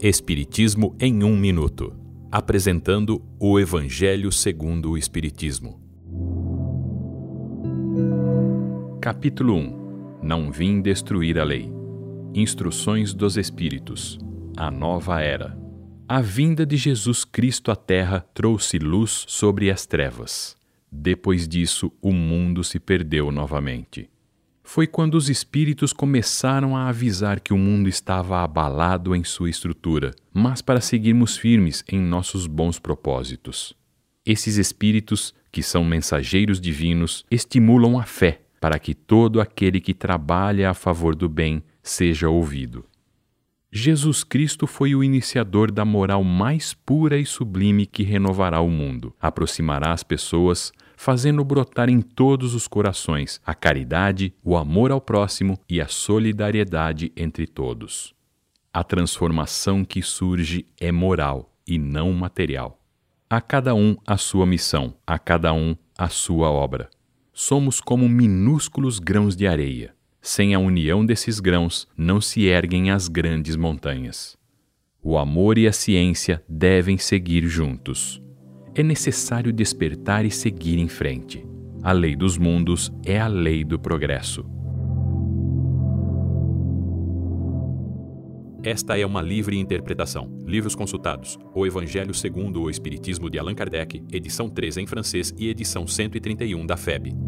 Espiritismo em um minuto, apresentando o Evangelho segundo o Espiritismo. Capítulo 1. Não vim destruir a lei. Instruções dos Espíritos. A nova era. A vinda de Jesus Cristo à Terra trouxe luz sobre as trevas. Depois disso, o mundo se perdeu novamente foi quando os espíritos começaram a avisar que o mundo estava abalado em sua estrutura, mas para seguirmos firmes em nossos bons propósitos. Esses espíritos, que são mensageiros divinos, estimulam a fé para que todo aquele que trabalha a favor do bem seja ouvido. Jesus Cristo foi o iniciador da moral mais pura e sublime que renovará o mundo, aproximará as pessoas, fazendo brotar em todos os corações a caridade, o amor ao próximo e a solidariedade entre todos. A transformação que surge é moral e não material. A cada um a sua missão, a cada um a sua obra. Somos como minúsculos grãos de areia. Sem a união desses grãos, não se erguem as grandes montanhas. O amor e a ciência devem seguir juntos é necessário despertar e seguir em frente. A lei dos mundos é a lei do progresso. Esta é uma livre interpretação. Livros consultados: O Evangelho segundo o Espiritismo de Allan Kardec, edição 3 em francês e edição 131 da FEB.